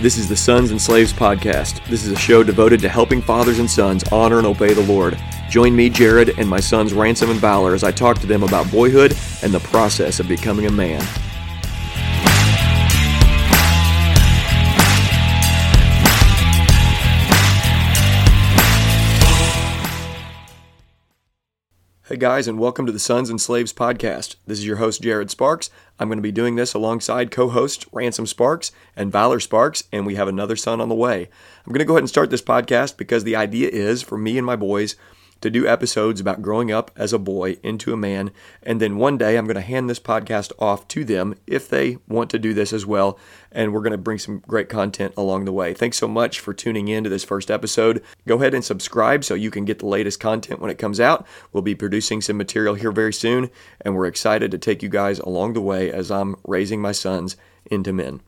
This is the Sons and Slaves Podcast. This is a show devoted to helping fathers and sons honor and obey the Lord. Join me, Jared, and my sons Ransom and Valor as I talk to them about boyhood and the process of becoming a man. Hey guys, and welcome to the Sons and Slaves podcast. This is your host, Jared Sparks. I'm going to be doing this alongside co hosts Ransom Sparks and Valor Sparks, and we have another son on the way. I'm going to go ahead and start this podcast because the idea is for me and my boys to do episodes about growing up as a boy into a man. And then one day I'm going to hand this podcast off to them if they want to do this as well. And we're going to bring some great content along the way. Thanks so much for tuning in to this first episode. Go ahead and subscribe so you can get the latest content when it comes out. We'll be producing some material here very soon, and we're excited to take you guys along the way as I'm raising my sons into men.